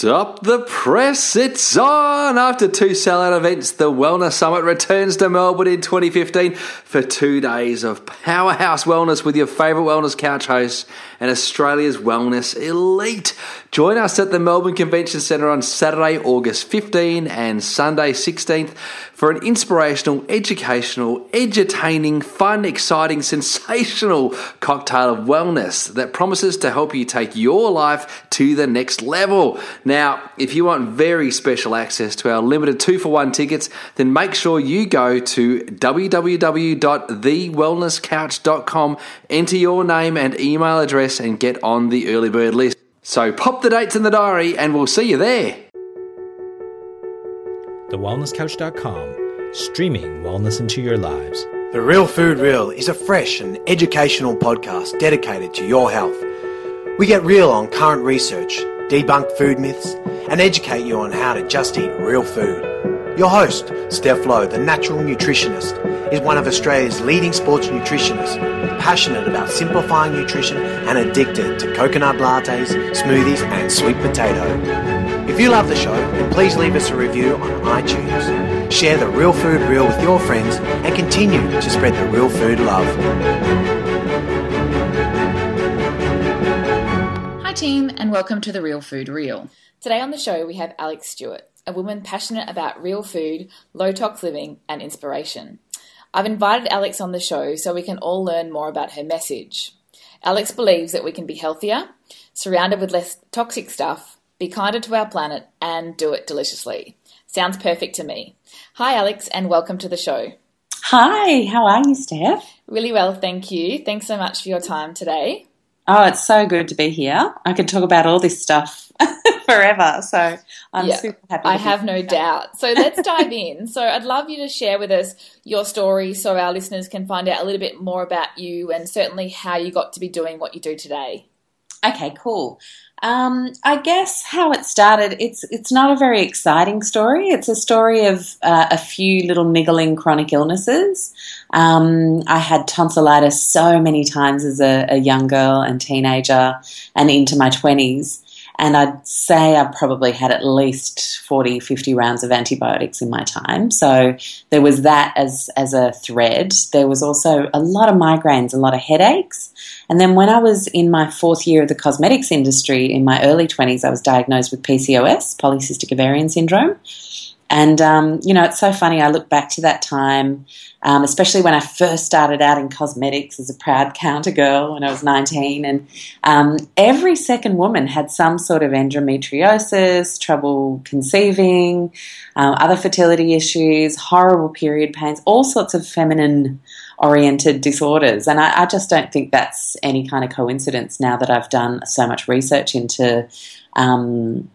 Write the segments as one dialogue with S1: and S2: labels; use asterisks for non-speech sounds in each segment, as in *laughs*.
S1: Stop the press, it's on! After two sellout events, the Wellness Summit returns to Melbourne in 2015 for two days of powerhouse wellness with your favourite wellness couch hosts and Australia's wellness elite. Join us at the Melbourne Convention Centre on Saturday, August 15 and Sunday 16th for an inspirational, educational, edutaining, fun, exciting, sensational cocktail of wellness that promises to help you take your life to the next level. Now, if you want very special access to our limited two for one tickets, then make sure you go to www.thewellnesscouch.com, enter your name and email address, and get on the early bird list. So pop the dates in the diary, and we'll see you there.
S2: TheWellnessCouch.com, streaming wellness into your lives.
S3: The Real Food Reel is a fresh and educational podcast dedicated to your health. We get real on current research, debunk food myths, and educate you on how to just eat real food. Your host, Steph Lowe, the natural nutritionist, is one of Australia's leading sports nutritionists, passionate about simplifying nutrition and addicted to coconut lattes, smoothies, and sweet potato. If you love the show, then please leave us a review on iTunes. Share the Real Food Reel with your friends and continue to spread the real food love.
S4: And welcome to The Real Food Reel. Today on the show, we have Alexx Stuart, a woman passionate about real food, low tox living, and inspiration. I've invited Alexx on the show so we can all learn more about her message. Alexx believes that we can be healthier, surrounded with less toxic stuff, be kinder to our planet, and do it deliciously. Sounds perfect to me. Hi, Alexx, and welcome to the show.
S5: Hi, how are you, Steph?
S4: Really well, thank you. Thanks so much for your time today.
S5: Oh, it's so good to be here. I could talk about all this stuff *laughs* forever. So I'm yeah, super happy.
S4: I have no doubt. So let's *laughs* dive in. So I'd love you to share with us your story so our listeners can find out a little bit more about you and certainly how you got to be doing what you do today.
S5: Okay, cool. Um, I guess how it started. It's it's not a very exciting story. It's a story of uh, a few little niggling chronic illnesses. Um, I had tonsillitis so many times as a, a young girl and teenager, and into my twenties. And I'd say I probably had at least 40, 50 rounds of antibiotics in my time. So there was that as, as a thread. There was also a lot of migraines, a lot of headaches. And then when I was in my fourth year of the cosmetics industry in my early 20s, I was diagnosed with PCOS, polycystic ovarian syndrome. And, um, you know, it's so funny. I look back to that time, um, especially when I first started out in cosmetics as a proud *laughs* counter girl when I was 19. And um, every second woman had some sort of endometriosis, trouble conceiving, um, other fertility issues, horrible period pains, all sorts of feminine oriented disorders. And I, I just don't think that's any kind of coincidence now that I've done so much research into um,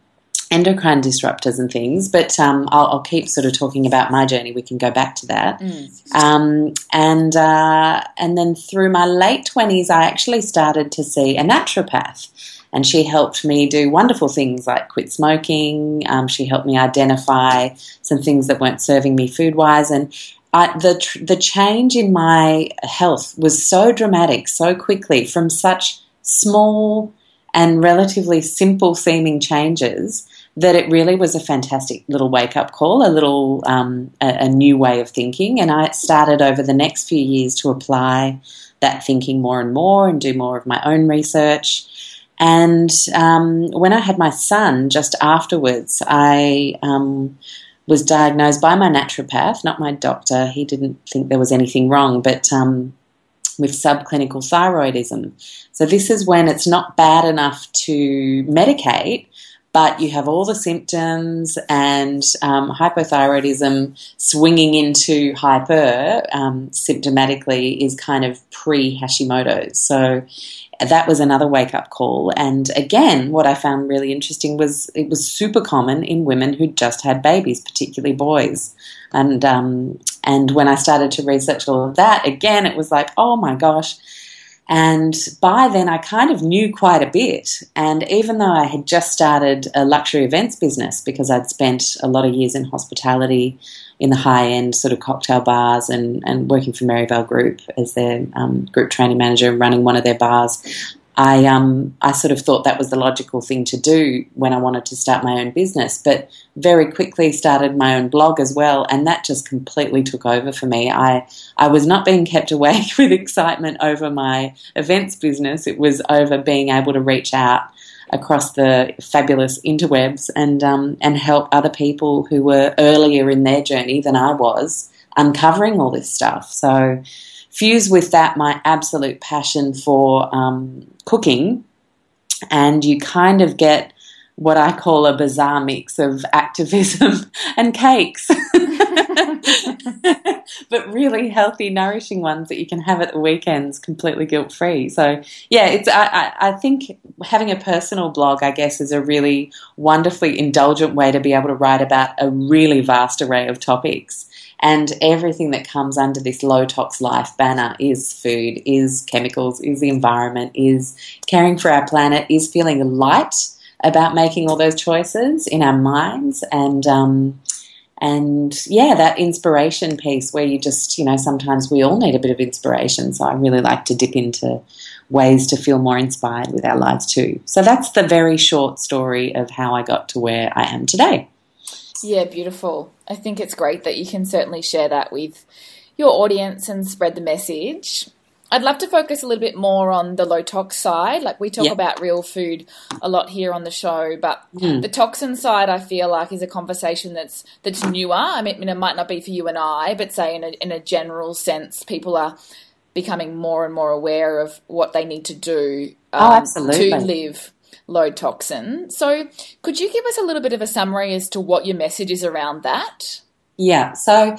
S5: endocrine disruptors and things, but um, I'll, I'll, keep sort of talking about my journey. We can go back to that. Mm. Um, and uh, and then through my late twenties, I actually started to see a naturopath, and she helped me do wonderful things like quit smoking. Um, she helped me identify some things that weren't serving me food wise, and I, the the change in my health was so dramatic, so quickly from such small and relatively simple seeming changes that it really was a fantastic little wake up call, a little um, a, a, new way of thinking. And I started over the next few years to apply that thinking more and more and do more of my own research. And um, when I had my son, just afterwards, I um, was diagnosed by my naturopath, not my doctor. He didn't think there was anything wrong, but um, with subclinical thyroidism. So, this is when it's not bad enough to medicate, but you have all the symptoms and um, hypothyroidism swinging into hyper um, symptomatically is kind of pre Hashimoto's. So that was another wake up call. And again, what I found really interesting was it was super common in women who just had babies, particularly boys. And um, and when I started to research all of that, again, it was like, oh my gosh and by then, I kind of knew quite a bit. And even though I had just started a luxury events business because I'd spent a lot of years in hospitality in the high end sort of cocktail bars and, and working for Merivale Group as their um, group training manager running one of their bars, I um I sort of thought that was the logical thing to do when I wanted to start my own business, but very quickly started my own blog as well, and that just completely took over for me. I I was not being kept awake *laughs* with excitement over my events business; it was over being able to reach out across the fabulous interwebs and um, and help other people who were earlier in their journey than I was uncovering all this stuff. So fuse with that my absolute passion for um, cooking, and you kind of get what I call a bizarre mix of activism *laughs* and cakes. *laughs* *laughs* but really healthy, nourishing ones that you can have at the weekends completely guilt free. So, yeah, it's, I, I, I, think having a personal blog, I guess, is a really wonderfully indulgent way to be able to write about a really vast array of topics. And everything that comes under this low tox life banner is food, is chemicals, is the environment, is caring for our planet, is feeling light about making all those choices in our minds. And um, and yeah that inspiration piece where you just you know sometimes we all need a bit of inspiration. So i really like to dip into ways to feel more inspired with our lives too. So that's the very short story of how i got to where i am today
S4: yeah, beautiful. I think it's great that you can certainly share that with your audience and spread the message. I'd love to focus a little bit more on the low tox side. Like we talk about real food a lot here on the show, but mm. the toxin side, I feel like, is a conversation that's that's newer. I mean, it might not be for you and I, but say in a, in a general sense, people are becoming more and more aware of what they need to do
S5: oh, um, oh, absolutely.
S4: to live low toxin. So, could you give us a little bit of a summary as to what your message is around that?
S5: Yeah. So,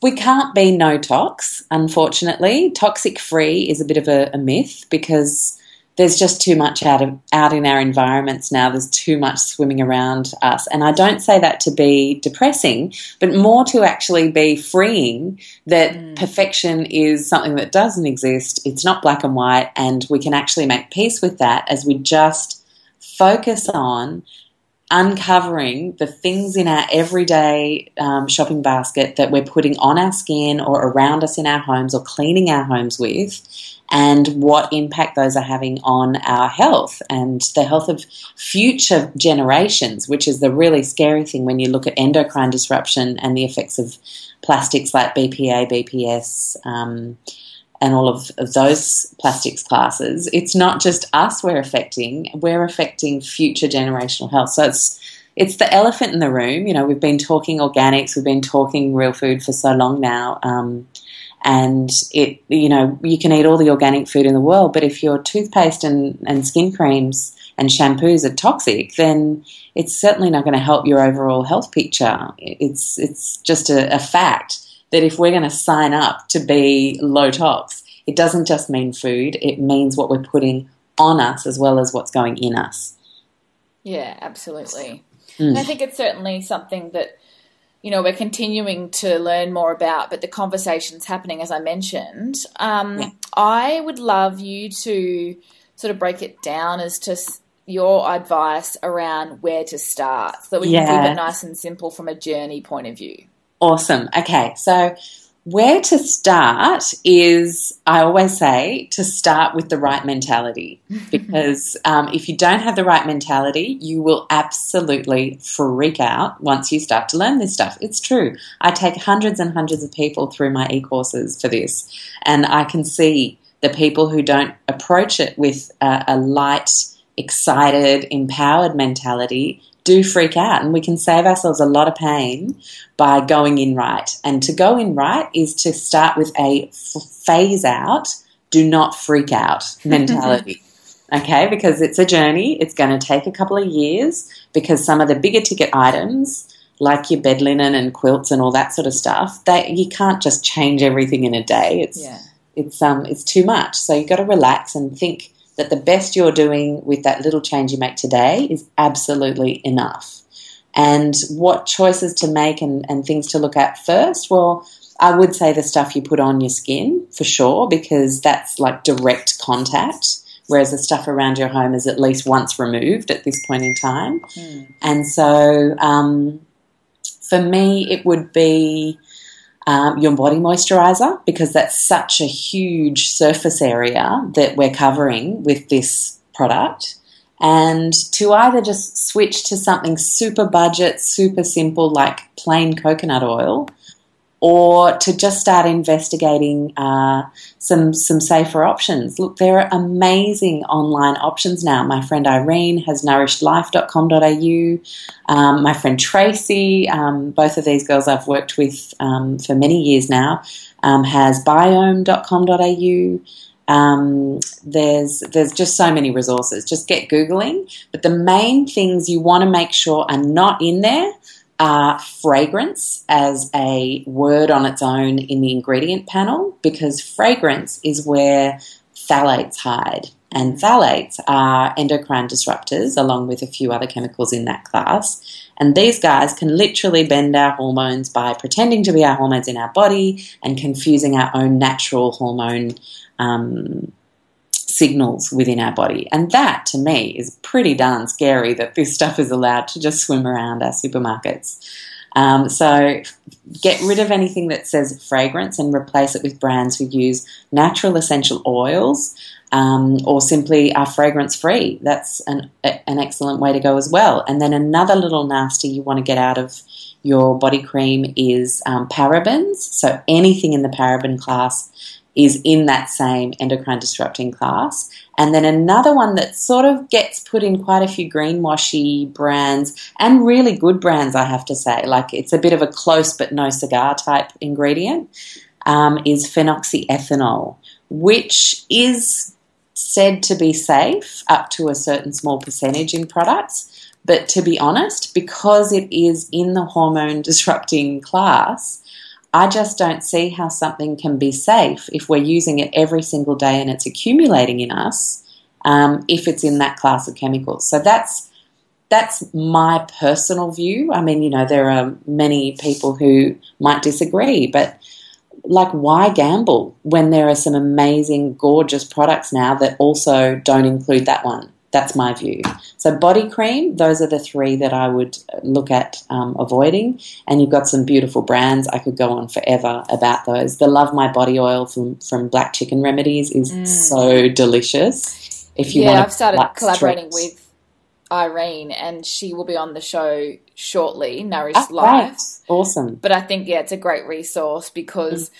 S5: we can't be no tox, unfortunately. Toxic free is a bit of a, a myth because there's just too much out of out in our environments now. There's too much swimming around us, and I don't say that to be depressing, but more to actually be freeing. That mm. perfection is something that doesn't exist. It's not black and white, and we can actually make peace with that as we just focus on uncovering the things in our everyday um, shopping basket that we're putting on our skin or around us in our homes or cleaning our homes with, and what impact those are having on our health and the health of future generations, which is the really scary thing when you look at endocrine disruption and the effects of plastics like BPA, BPS. Um, and all of, of those plastics classes, it's not just us we're affecting, we're affecting future generational health. So it's it's the elephant in the room. You know, we've been talking organics, we've been talking real food for so long now. Um, and it, you know, you can eat all the organic food in the world, but if your toothpaste and, and skin creams and shampoos are toxic, then it's certainly not going to help your overall health picture. It's it's just a, a fact that if we're going to sign up to be low tox, it doesn't just mean food, it means what we're putting on us as well as what's going in us.
S4: Yeah, absolutely. Mm. I think it's certainly something that you know we're continuing to learn more about, but the conversation's happening as I mentioned. Um, yeah. I would love you to sort of break it down as to your advice around where to start, so that we yeah. can keep it nice and simple from a journey point of view.
S5: Awesome. Okay, so where to start is, I always say, to start with the right mentality. *laughs* Because um, if you don't have the right mentality, you will absolutely freak out once you start to learn this stuff. It's true. I take hundreds and hundreds of people through my e courses for this, and I can see the people who don't approach it with a, a light, excited, empowered mentality do freak out and we can save ourselves a lot of pain by going in right. And to go in right is to start with a phase out, do not freak out *laughs* mentality. okay, because it's a journey. It's going to take a couple of years because some of the bigger ticket items like your bed linen and quilts and all that sort of stuff, that you can't just change everything in a day. It's yeah. it's um it's too much. So you've got to relax and think that the best you're doing with that little change you make today is absolutely enough. And what choices to make and, and things to look at first? Well, I would say the stuff you put on your skin for sure, because that's like direct contact, whereas the stuff around your home is at least once removed at this point in time. Mm. And so um, for me, it would be um, your body moisturizer because that's such a huge surface area that we're covering with this product. And to either just switch to something super budget, super simple like plain coconut oil, or to just start investigating uh, some some safer options. Look, there are amazing online options now. My friend Irene has nourishedlife.com.au. Um, my friend Tracy, um, both of these girls I've worked with um, for many years now, um, has biome.com.au. Um, there's there's just so many resources. Just get googling. But the main things you want to make sure are not in there are fragrance as a word on its own in the ingredient panel because fragrance is where phthalates hide. And phthalates are endocrine disruptors along with a few other chemicals in that class. And these guys can literally bend our hormones by pretending to be our hormones in our body and confusing our own natural hormone um, signals within our body. And that, to me, is pretty darn scary that this stuff is allowed to just swim around our supermarkets. Um, so get rid of anything that says fragrance and replace it with brands who use natural essential oils um, or simply are fragrance free. That's an, an excellent way to go as well. And then another little nasty you want to get out of your body cream is um, parabens. So anything in the paraben class is in that same endocrine disrupting class. And then another one that sort of gets put in quite a few greenwashy brands and really good brands, I have to say. Like it's a bit of a close but no cigar type ingredient, um, is phenoxyethanol, which is said to be safe up to a certain small percentage in products. But to be honest, because it is in the hormone disrupting class, I just don't see how something can be safe if we're using it every single day and it's accumulating in us um, if it's in that class of chemicals. So that's that's my personal view. I mean, you know, there are many people who might disagree, but like, why gamble when there are some amazing, gorgeous products now that also don't include that one? That's my view. So, body cream, those are the three that I would look at um, avoiding. And you've got some beautiful brands. I could go on forever about those. The Love My Body Oil from, from Black Chicken Remedies is mm. so delicious.
S4: If you yeah, want I've started collaborating with Irene, and she will be on the show shortly. Nourish oh, Life,
S5: right. awesome.
S4: But I think yeah, it's a great resource because. Mm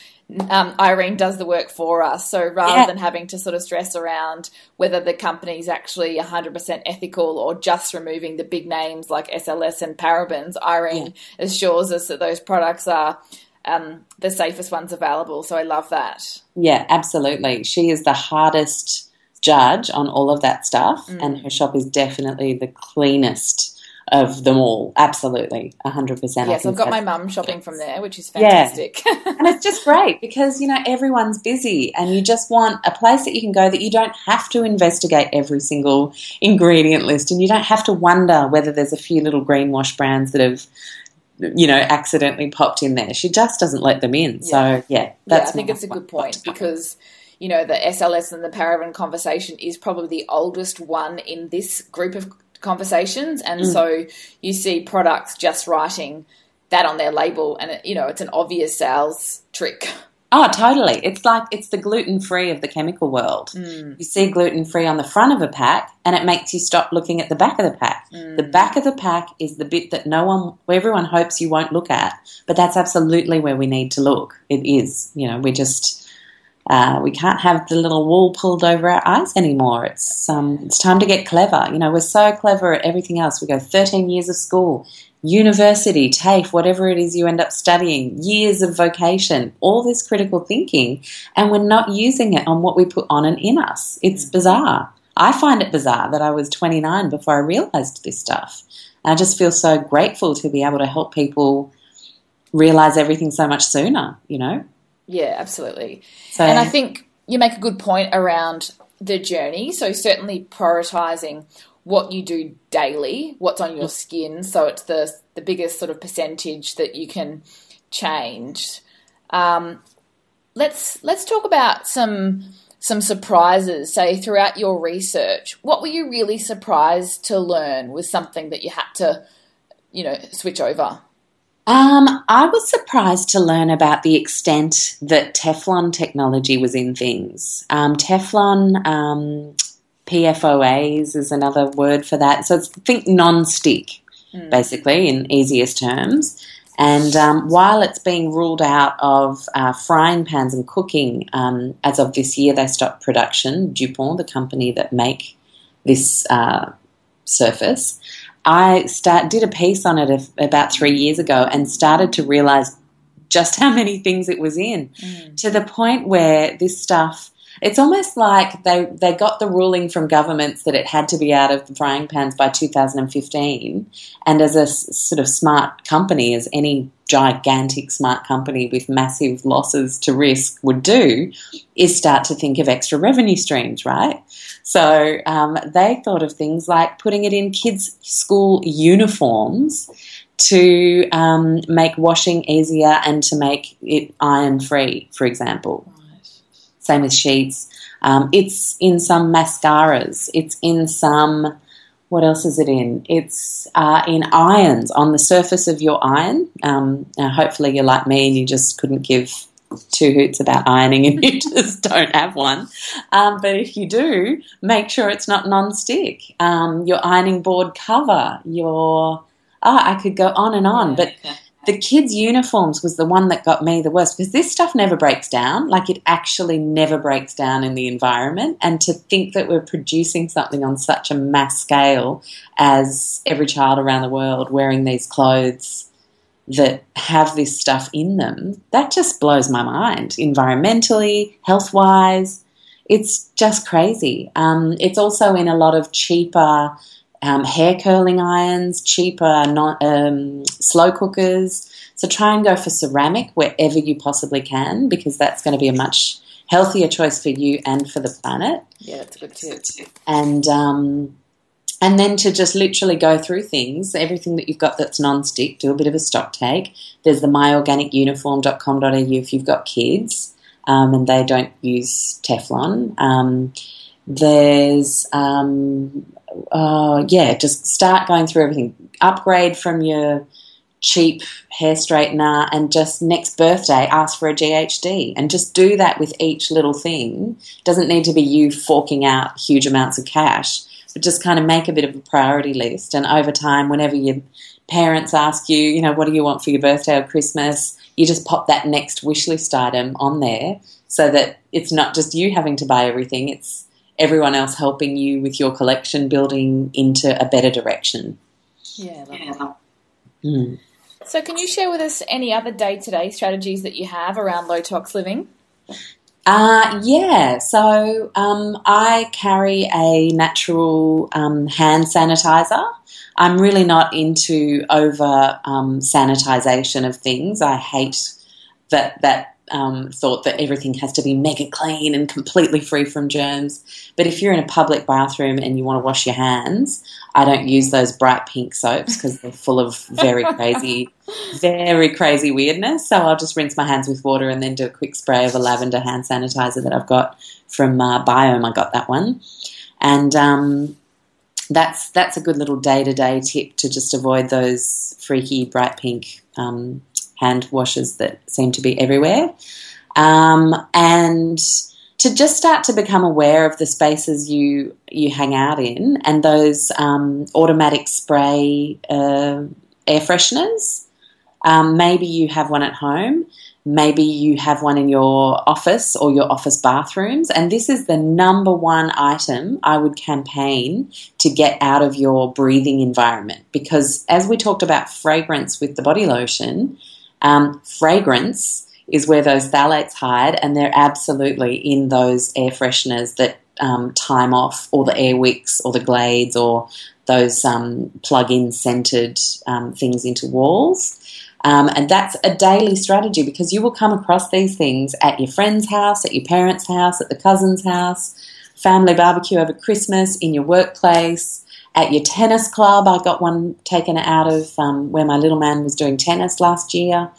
S4: um, Irene does the work for us. So rather yeah. than having to sort of stress around whether the company is actually 100% ethical or just removing the big names like SLS and parabens, Irene yeah. assures us that those products are um, the safest ones available. So I love that.
S5: Yeah, absolutely. She is the hardest judge on all of that stuff, mm. and her shop is definitely the cleanest of them all. Absolutely, hundred percent.
S4: Yes, I've got my mum shopping from there, which is fantastic.
S5: Yeah. *laughs* and it's just great because you know everyone's busy, and you just want a place that you can go that you don't have to investigate every single ingredient list, and you don't have to wonder whether there's a few little greenwash brands that have you know, accidentally popped in there. She just doesn't let them in. Yeah. So yeah,
S4: that's yeah, I think it's a good point because you know the SLS and the paraben conversation is probably the oldest one in this group of conversations, and mm. so you see products just writing that on their label, and it, you know it's an obvious sales trick.
S5: Oh, totally. It's like it's the gluten free of the chemical world. Mm. You see gluten free on the front of a pack and it makes you stop looking at the back of the pack. Mm. The back of the pack is the bit that no one, everyone hopes you won't look at, but that's absolutely where we need to look. It is. You know, we just, uh, we can't have the little wool pulled over our eyes anymore. It's um, it's time to get clever. You know, we're so clever at everything else. We go 13 years of school, university, TAFE, whatever it is you end up studying, years of vocation, all this critical thinking, and we're not using it on what we put on and in us. It's bizarre. I find it bizarre that I was 29 before I realized this stuff. And I just feel so grateful to be able to help people realize everything so much sooner, you know?
S4: Yeah, absolutely. So, and I think you make a good point around the journey. So certainly prioritizing what you do daily, what's on your skin, so it's the the biggest sort of percentage that you can change. Um, let's let's talk about some some surprises. Say throughout your research, what were you really surprised to learn was something that you had to, you know, switch over?
S5: Um, I was surprised to learn about the extent that Teflon technology was in things. Um, Teflon, um, PFOAs is another word for that. So it's, think non-stick, basically, in easiest terms. And um, while it's being ruled out of uh, frying pans and cooking, um, as of this year, they stopped production. Dupont, the company that make this uh, surface, I start did a piece on it of, about three years ago and started to realize just how many things it was in, mm. to the point where this stuff. It's almost like they, they got the ruling from governments that it had to be out of the frying pans by 2015. And as a sort of smart company, as any gigantic smart company with massive losses to risk would do, is start to think of extra revenue streams, right? So um, they thought of things like putting it in kids' school uniforms to um, make washing easier and to make it iron free, for example. Same with sheets. Um, it's in some mascaras. It's in some. What else is it in? It's uh, in irons on the surface of your iron. Um, hopefully, you're like me and you just couldn't give two hoots about ironing and *laughs* you just don't have one. Um, but if you do, make sure it's not non-stick. Um, your ironing board cover, your ah, I could go on and on. But the kids' uniforms was the one that got me the worst because this stuff never breaks down. Like it actually never breaks down in the environment. And to think that we're producing something on such a mass scale as every child around the world wearing these clothes that have this stuff in them, that just blows my mind. Environmentally, health wise, it's just crazy. Um, it's also in a lot of cheaper um, hair curling irons, cheaper non, um, slow cookers. So try and go for ceramic wherever you possibly can because that's going to be a much healthier choice for you and for the planet.
S4: Yeah, that's a good tip.
S5: And um, and then to just literally go through things, everything that you've got that's non-stick, do a bit of a stock take. There's the myorganicuniform.com.au if you've got kids um, and they don't use Teflon. Um, there's um, uh, yeah, just start going through everything. Upgrade from your cheap hair straightener and just next birthday ask for a GHD and just do that with each little thing. Doesn't need to be you forking out huge amounts of cash, but just kind of make a bit of a priority list. And over time, whenever your parents ask you, you know, what do you want for your birthday or Christmas, you just pop that next wish list item on there so that it's not just you having to buy everything, it's everyone else helping you with your collection building into a better direction.
S4: Yeah, lovely.
S5: Mm.
S4: So, can you share with us any other day to day strategies that you have around low tox living?
S5: Uh, yeah, so um, I carry a natural um, hand sanitizer. I'm really not into over um, sanitization of things. I hate that that um, thought that everything has to be mega clean and completely free from germs. But if you're in a public bathroom and you want to wash your hands, I don't use those bright pink soaps because they're full of very crazy, *laughs* very crazy weirdness. So I'll just rinse my hands with water and then do a quick spray of a lavender hand sanitizer that I've got from uh, Biome. I got that one, and um, that's that's a good little day to day tip to just avoid those freaky bright pink um, hand washes that seem to be everywhere. Um, and to just start to become aware of the spaces you you hang out in and those um, automatic spray uh, air fresheners. Um, maybe you have one at home. Maybe you have one in your office or your office bathrooms. And this is the number one item I would campaign to get out of your breathing environment. Because as we talked about fragrance with the body lotion, um, fragrance is where those phthalates hide, and they're absolutely in those air fresheners that um, time off, or the air wicks, or the glades, or those um, plug-in scented um, things into walls. Um, and that's a daily strategy because you will come across these things at your friend's house, at your parents' house, at the cousin's house, family barbecue over Christmas, in your workplace, at your tennis club. I got one taken out of um, where my little man was doing tennis last year.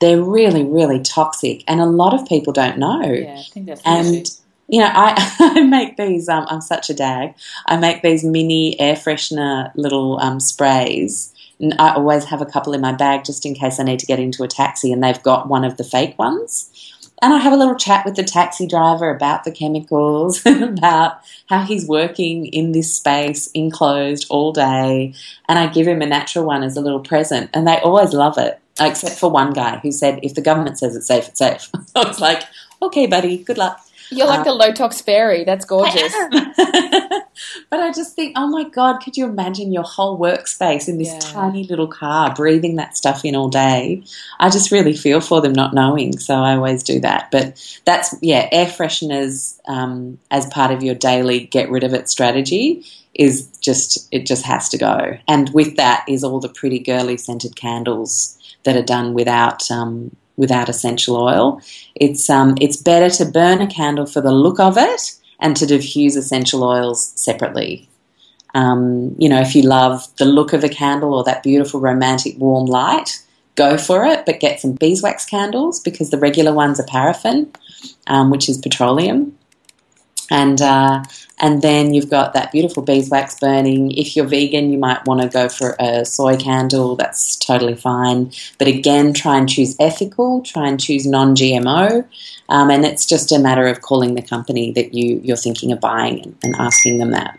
S5: They're really, really toxic, and a lot of people don't know.
S4: Yeah, I think that's
S5: And
S4: issue.
S5: you know, I, *laughs* I make these. Um, I'm such a dag. I make these mini air freshener little um, sprays. And I always have a couple in my bag just in case I need to get into a taxi, and they've got one of the fake ones. And I have a little chat with the taxi driver about the chemicals, *laughs* about how he's working in this space, enclosed all day. And I give him a natural one as a little present. And they always love it, except for one guy who said, if the government says it's safe, it's safe. *laughs* I was like, okay, buddy, good luck.
S4: You're like
S5: Uh,
S4: a low tox fairy. That's gorgeous. *laughs*
S5: but I just think, oh my God, could you imagine your whole workspace in this
S4: Yeah.
S5: tiny little car, breathing that stuff in all day? I just really feel for them not knowing, so I always do that. But that's, yeah, air fresheners um, as part of your daily get rid of it strategy is just, it just has to go. And with that is all the pretty girly scented candles that are done without. Um, Without essential oil, it's um, it's better to burn a candle for the look of it and to diffuse essential oils separately. Um, you know, if you love the look of a candle or that beautiful romantic warm light, go for it, but get some beeswax candles because the regular ones are paraffin, um, which is petroleum. And uh, and then you've got that beautiful beeswax burning. If you're vegan, you might want to go for a soy candle. That's totally fine. But again, try and choose ethical. Try and choose non-GMO. Um, and it's just a matter of calling the company that you you're thinking of buying and, and asking them that.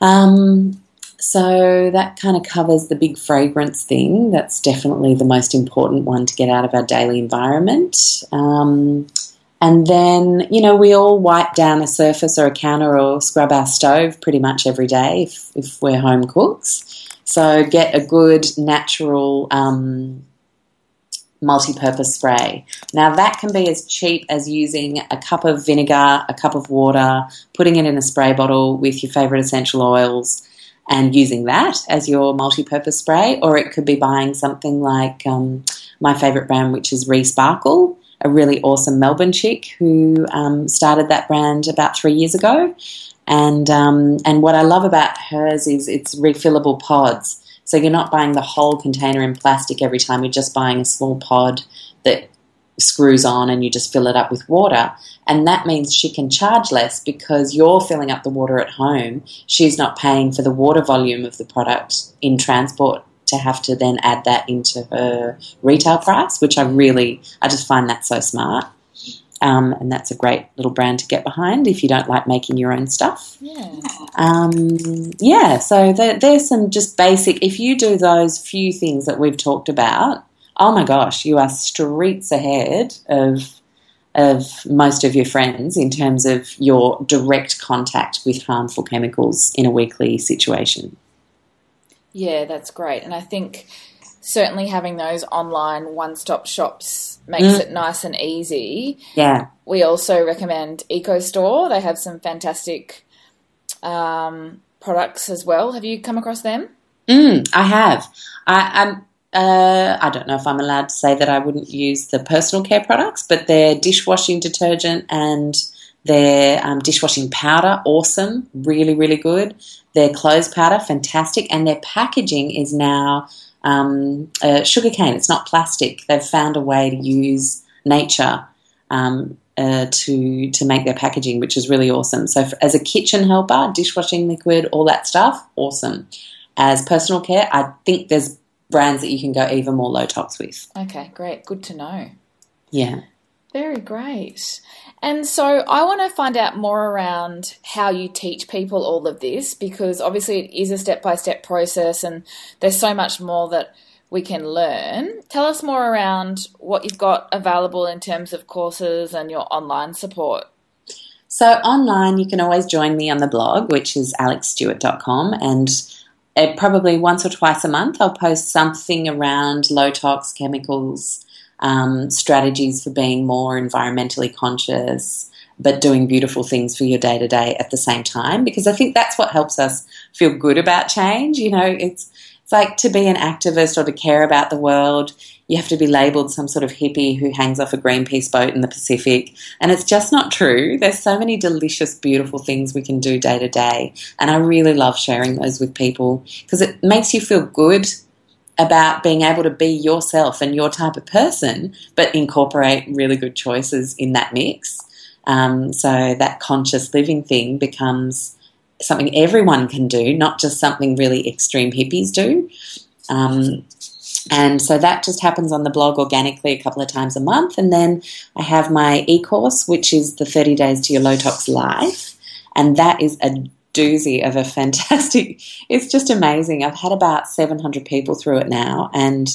S5: Um, so that kind of covers the big fragrance thing. That's definitely the most important one to get out of our daily environment. Um, and then, you know, we all wipe down a surface or a counter or scrub our stove pretty much every day if, if we're home cooks. So get a good natural um, multi purpose spray. Now, that can be as cheap as using a cup of vinegar, a cup of water, putting it in a spray bottle with your favorite essential oils. And using that as your multi purpose spray, or it could be buying something like um, my favorite brand, which is Resparkle a really awesome Melbourne chick who um, started that brand about three years ago. And um, and what I love about hers is it's refillable pods. So you're not buying the whole container in plastic every time. You're just buying a small pod that screws on and you just fill it up with water. And that means she can charge less because you're filling up the water at home. She's not paying for the water volume of the product in transport to have to then add that into her retail price, which I really, I just find that so smart. Um, and that's a great little brand to get behind if you don't like making your own stuff.
S4: Yeah.
S5: Um, yeah, so there, there's some just basic, if you do those few things that we've talked about, oh my gosh, you are streets ahead of of most of your friends in terms of your direct contact with harmful chemicals in a weekly situation.
S4: Yeah, that's great. And I think certainly having those online one stop shops makes
S5: Mm.
S4: it nice and easy.
S5: Yeah.
S4: We also recommend EcoStore. They have some fantastic um, products as well. Have you come across them?
S5: Mm, I have. I, I'm. Uh, I don't know if I'm allowed to say that I wouldn't use the personal care products, but their dishwashing detergent and their um, dishwashing powder, awesome, really, really good. Their clothes powder, fantastic, and their packaging is now um, uh, sugarcane. It's not plastic. They've found a way to use nature um, uh, to to make their packaging, which is really awesome. So, f as a kitchen helper, dishwashing liquid, all that stuff, awesome. As personal care, I think there's brands that you can go even more low tox with.
S4: Okay, great. Good to know.
S5: Yeah.
S4: Very great. And so I want to find out more around how you teach people all of this because obviously it is a step by step process and there's so much more that we can learn. Tell us more around what you've got available in terms of courses and your online support.
S5: So online, you can always join me on the blog, which is alexxstuart.com, and probably once or twice a month, I'll post something around low tox chemicals, um, strategies for being more environmentally conscious, but doing beautiful things for your day to day at the same time. Because I think that's what helps us feel good about change. You know, it's it's like to be an activist or to care about the world, you have to be labeled some sort of hippie who hangs off a Greenpeace boat in the Pacific. And it's just not true. There's so many delicious, beautiful things we can do day to day. And I really love sharing those with people because it makes you feel good about being able to be yourself and your type of person, but incorporate really good choices in that mix. Um, so that conscious living thing becomes something everyone can do, not just something really extreme hippies do. Um, And so that just happens on the blog organically a couple of times a month. And then I have my e course, which is the 30 Days to Your Low Tox Life. And that is a doozy of a fantastic, *laughs* it's just amazing. I've had about 700 people through it now. And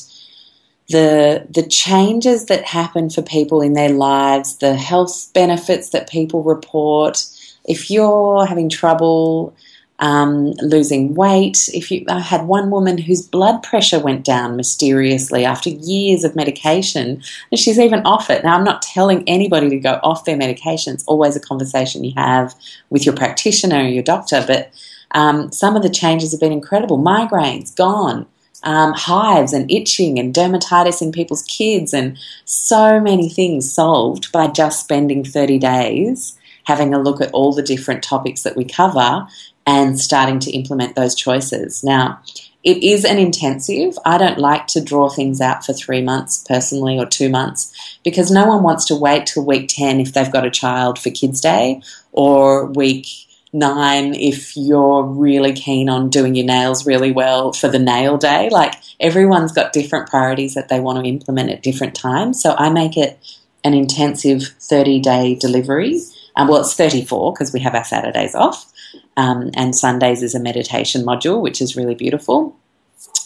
S5: the the changes that happen for people in their lives, the health benefits that people report. If you're having trouble um, losing weight. If you, I had one woman whose blood pressure went down mysteriously after years of medication, and she's even off it. Now, I'm not telling anybody to go off their medication. It's always a conversation you have with your practitioner or your doctor. But um, some of the changes have been incredible. Migraines gone. Um, hives and itching and dermatitis in people's kids, and so many things solved by just spending 30 days having a look at all the different topics that we cover and starting to implement those choices. Now, it is an intensive. I don't like to draw things out for three months personally or two months because no one wants to wait till week 10 if they've got a child for Kids Day or week nine if you're really keen on doing your nails really well for the nail day. Like everyone's got different priorities that they want to implement at different times. So I make it an intensive 30 day delivery. Um, well, it's 34 because we have our Saturdays off. Um, and Sundays is a meditation module, which is really beautiful.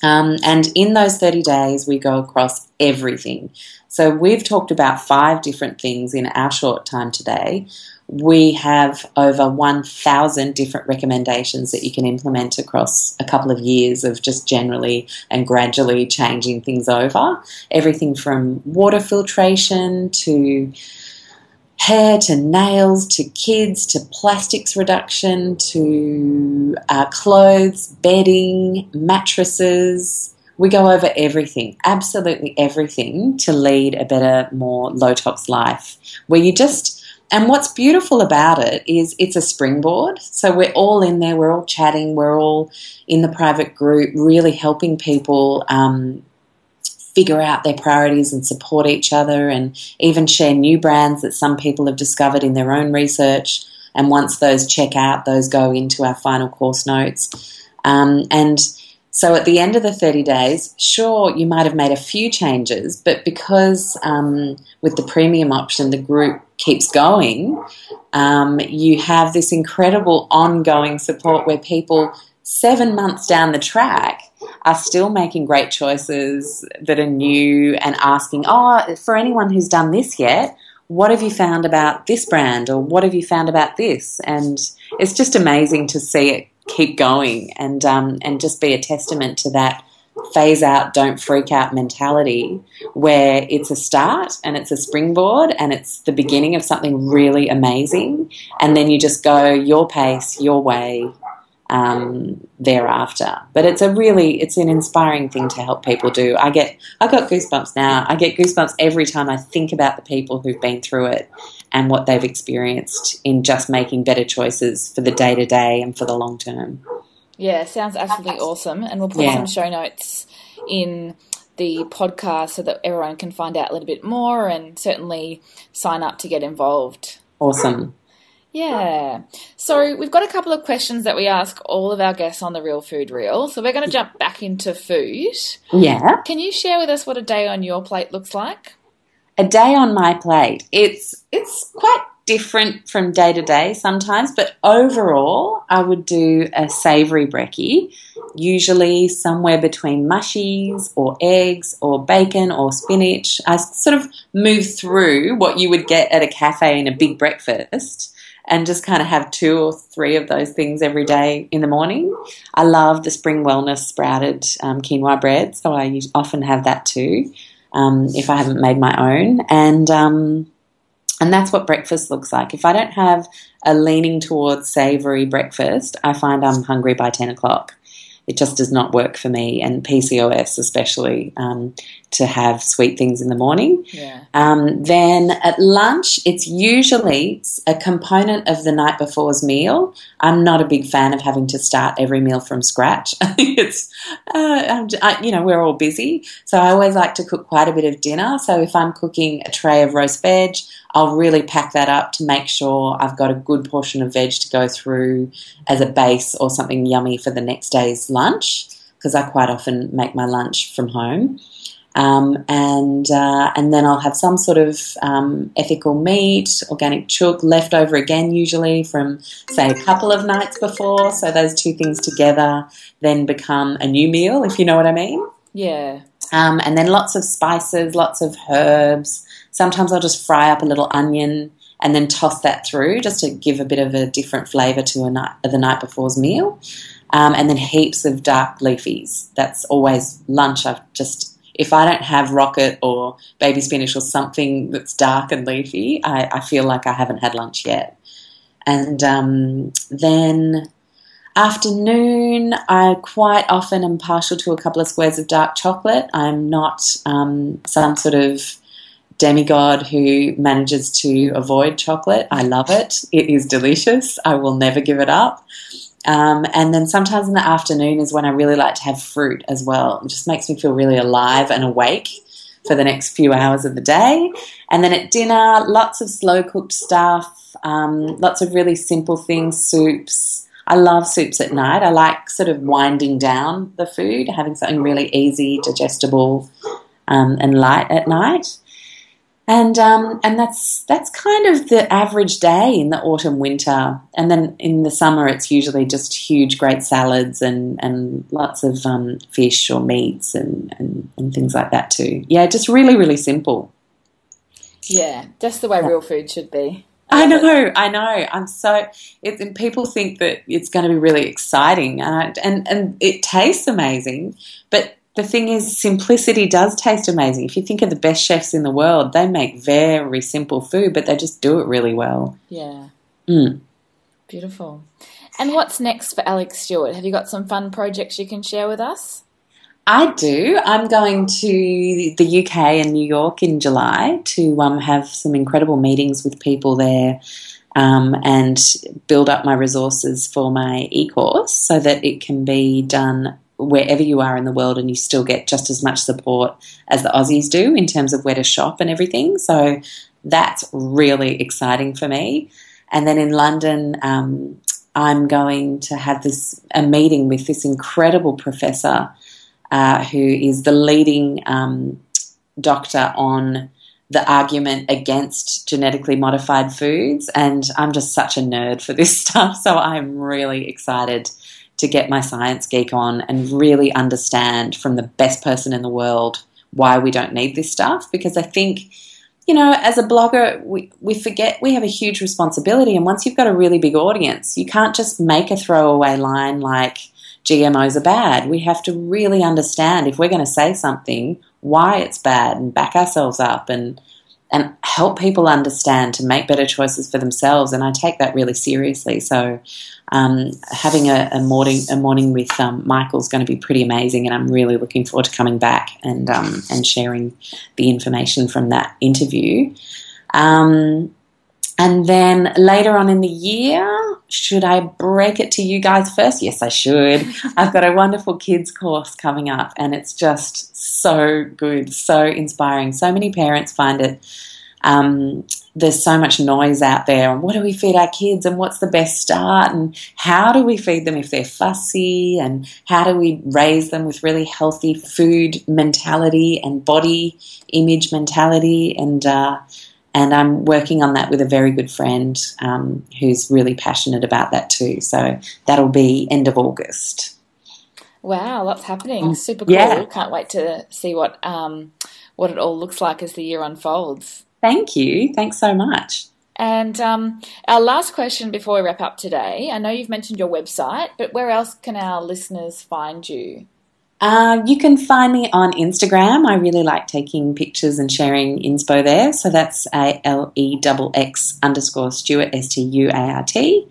S5: Um, and in those 30 days, we go across everything. So we've talked about five different things in our short time today. We have over 1,000 different recommendations that you can implement across a couple of years of just generally and gradually changing things over. Everything from water filtration to hair to nails to kids to plastics reduction to uh, clothes, bedding, mattresses. We go over everything, absolutely everything to lead a better, more low tox life where you just and what's beautiful about it is it's a springboard. So we're all in there, we're all chatting, we're all in the private group, really helping people um, figure out their priorities and support each other and even share new brands that some people have discovered in their own research. And once those check out, those go into our final course notes. Um, and so at the end of the 30 days, sure, you might have made a few changes, but because um, with the premium option, the group keeps going, um, you have this incredible ongoing support where people seven months down the track are still making great choices that are new and asking, oh, for anyone who's done this yet, what have you found about this brand or what have you found about this? And it's just amazing to see it keep going and um, and just be a testament to that phase out, don't freak out mentality where it's a start and it's a springboard and it's the beginning of something really amazing. And then you just go your pace, your way, um, thereafter. But it's a really it's an inspiring thing to help people do. I get I got goosebumps now. I get goosebumps every time I think about the people who've been through it and what they've experienced in just making better choices for the day to day and for the long term.
S4: Yeah, sounds absolutely awesome. And we'll put yeah. some show notes in the podcast so that everyone can find out a little bit more and certainly sign up to get involved.
S5: Awesome.
S4: Yeah. So we've got a couple of questions that we ask all of our guests on the Real Food Reel. So we're going to jump back into food.
S5: Yeah.
S4: Can you share with us what a day on your plate looks like?
S5: A day on my plate. It's it's quite different from day to day sometimes, but overall, I would do a savoury brekkie, usually somewhere between mushies or eggs or bacon or spinach. I sort of move through what you would get at a cafe in a big breakfast and just kind of have two or three of those things every day in the morning. I love the Spring Wellness sprouted um, quinoa bread, so I often have that too um, if I haven't made my own. And um, and that's what breakfast looks like. If I don't have a leaning towards savoury breakfast, I find I'm hungry by 10 o'clock it just does not work for me, and PCOS especially, um, to have sweet things in the morning.
S4: Yeah.
S5: Um, then at lunch, it's usually a component of the night before's meal. I'm not a big fan of having to start every meal from scratch. I *laughs* think it's, uh, I, you know, we're all busy, so I always like to cook quite a bit of dinner. So if I'm cooking a tray of roast veg, I'll really pack that up to make sure I've got a good portion of veg to go through as a base or something yummy for the next day's lunch. because I quite often make my lunch from home. Um, and uh, and then I'll have some sort of um, ethical meat, organic chook left over again, usually from say a couple of nights before. So those two things together then become a new meal, if you know what I mean.
S4: Yeah.
S5: Um, and then lots of spices, lots of herbs. Sometimes I'll just fry up a little onion and then toss that through just to give a bit of a different flavour to a night, the night before's meal. Um, and then heaps of dark leafies. That's always lunch. I've just if I don't have rocket or baby spinach or something that's dark and leafy, I, I feel like I haven't had lunch yet. And um, then afternoon, I quite often am partial to a couple of squares of dark chocolate. I'm not um, some sort of demigod who manages to avoid chocolate. I love it. It is delicious. I will never give it up. Um, and then sometimes in the afternoon is when I really like to have fruit as well. It just makes me feel really alive and awake for the next few hours of the day. And then at dinner, lots of slow cooked stuff, um, lots of really simple things, soups. I love soups at night. I like sort of winding down the food, having something really easy, digestible, um, and light at night and um, and that's that's kind of the average day in the autumn winter, and then in the summer it's usually just huge, great salads and and lots of um, fish or meats and, and and things like that too. Yeah, just really really simple.
S4: Yeah, just the way real food should be.
S5: I know, I know. I'm so. It, and people think that it's going to be really exciting, and I, and and it tastes amazing, but the thing is, simplicity does taste amazing. If you think of the best chefs in the world, they make very simple food, but they just do it really well.
S4: Yeah.
S5: Mm.
S4: Beautiful. And what's next for Alexx Stuart? Have you got some fun projects you can share with us?
S5: I do. I'm going to the UK and New York in July to um, have some incredible meetings with people there um, and build up my resources for my e course so that it can be done wherever you are in the world and you still get just as much support as the Aussies do in terms of where to shop and everything. So that's really exciting for me. And then in London, um, I'm going to have this a meeting with this incredible professor uh, who is the leading um, doctor on the argument against genetically modified foods. And I'm just such a nerd for this *laughs* stuff. So I'm really excited to get my science geek on and really understand from the best person in the world why we don't need this stuff. Because I think, you know, as a blogger, we, we forget we have a huge responsibility. And once you've got a really big audience, you can't just make a throwaway line like, GMOs are bad. We have to really understand if we're going to say something, why it's bad and back ourselves up and and help people understand to make better choices for themselves. And I take that really seriously. So um, having a, a, morning a morning with um, Michael is going to be pretty amazing, and I'm really looking forward to coming back and um, and sharing the information from that interview. Um, and then later on in the year, should I break it to you guys first? Yes, I should. *laughs* I've got a wonderful kids course coming up, and it's just so good, so inspiring. So many parents find it. Um, there's so much noise out there, and what do we feed our kids, and what's the best start, and how do we feed them if they're fussy, and how do we raise them with really healthy food mentality and body image mentality, and uh, and I'm working on that with a very good friend um, who's really passionate about that too. So that'll be end of August.
S4: Wow, lots happening. Mm, Super cool. Yeah. Can't wait to see what um, what it all looks like as the year unfolds.
S5: Thank you. Thanks so much.
S4: And um, our last question before we wrap up today I know you've mentioned your website, but where else can our listeners find you?
S5: Uh, you can find me on Instagram. I really like taking pictures and sharing inspo there. So that's A L E X X underscore Stuart, S T U A R T.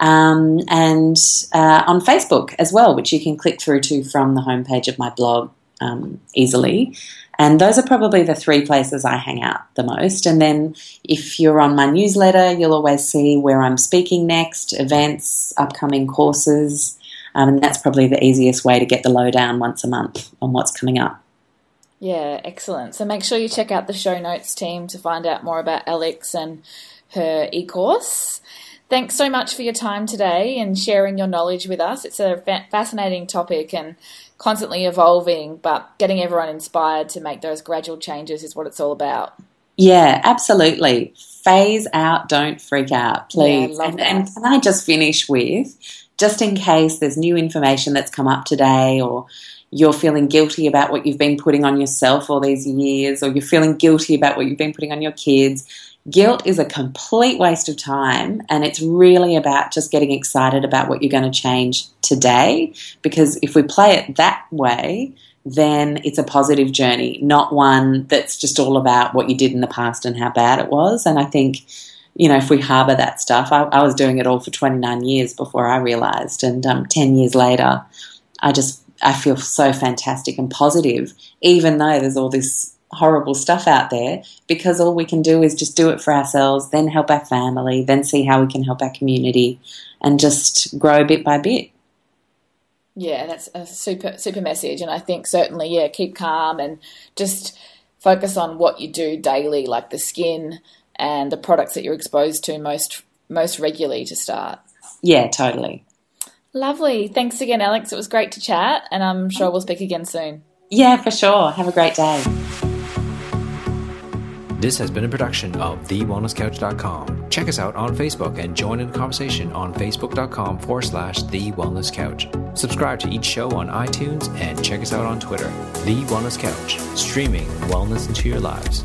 S5: Um, and uh, on Facebook as well, which you can click through to from the homepage of my blog um, easily. And those are probably the three places I hang out the most. And then if you're on my newsletter, you'll always see where I'm speaking next, events, upcoming courses. Um, and that's probably the easiest way to get the lowdown once a month on what's coming up.
S4: Yeah, excellent. So make sure you check out the show notes team to find out more about Alexx and her e course. Thanks so much for your time today and sharing your knowledge with us. It's a fa- fascinating topic and constantly evolving, but getting everyone inspired to make those gradual changes is what it's all about.
S5: Yeah, absolutely. Phase out, don't freak out, please.
S4: Yeah,
S5: and, and can I just finish with, just in case there's new information that's come up today or you're feeling guilty about what you've been putting on yourself all these years, or you're feeling guilty about what you've been putting on your kids, Guilt is a complete waste of time, and it's really about just getting excited about what you're going to change today. Because if we play it that way, then it's a positive journey, not one that's just all about what you did in the past and how bad it was. And I think, you know, if we harbour that stuff, I, I, was doing it all for 29 years before I realised, and um, 10 years later, I just I feel so fantastic and positive, even though there's all this horrible stuff out there because all we can do is just do it for ourselves, then help our family, then see how we can help our community and just grow bit by bit.
S4: Yeah, that's a super super message and I think certainly yeah, keep calm and just focus on what you do daily like the skin and the products that you're exposed to most most regularly to start.
S5: Yeah, totally.
S4: Lovely. Thanks again, Alexx. It was great to chat and I'm sure we'll speak again soon.
S5: Yeah, for sure. Have a great day.
S2: This has been a production of TheWellnessCouch.com. Check us out on Facebook and join in the conversation on Facebook.com forward slash The Wellness Couch. Subscribe to each show on iTunes and check us out on Twitter. The Wellness Couch, streaming wellness into your lives.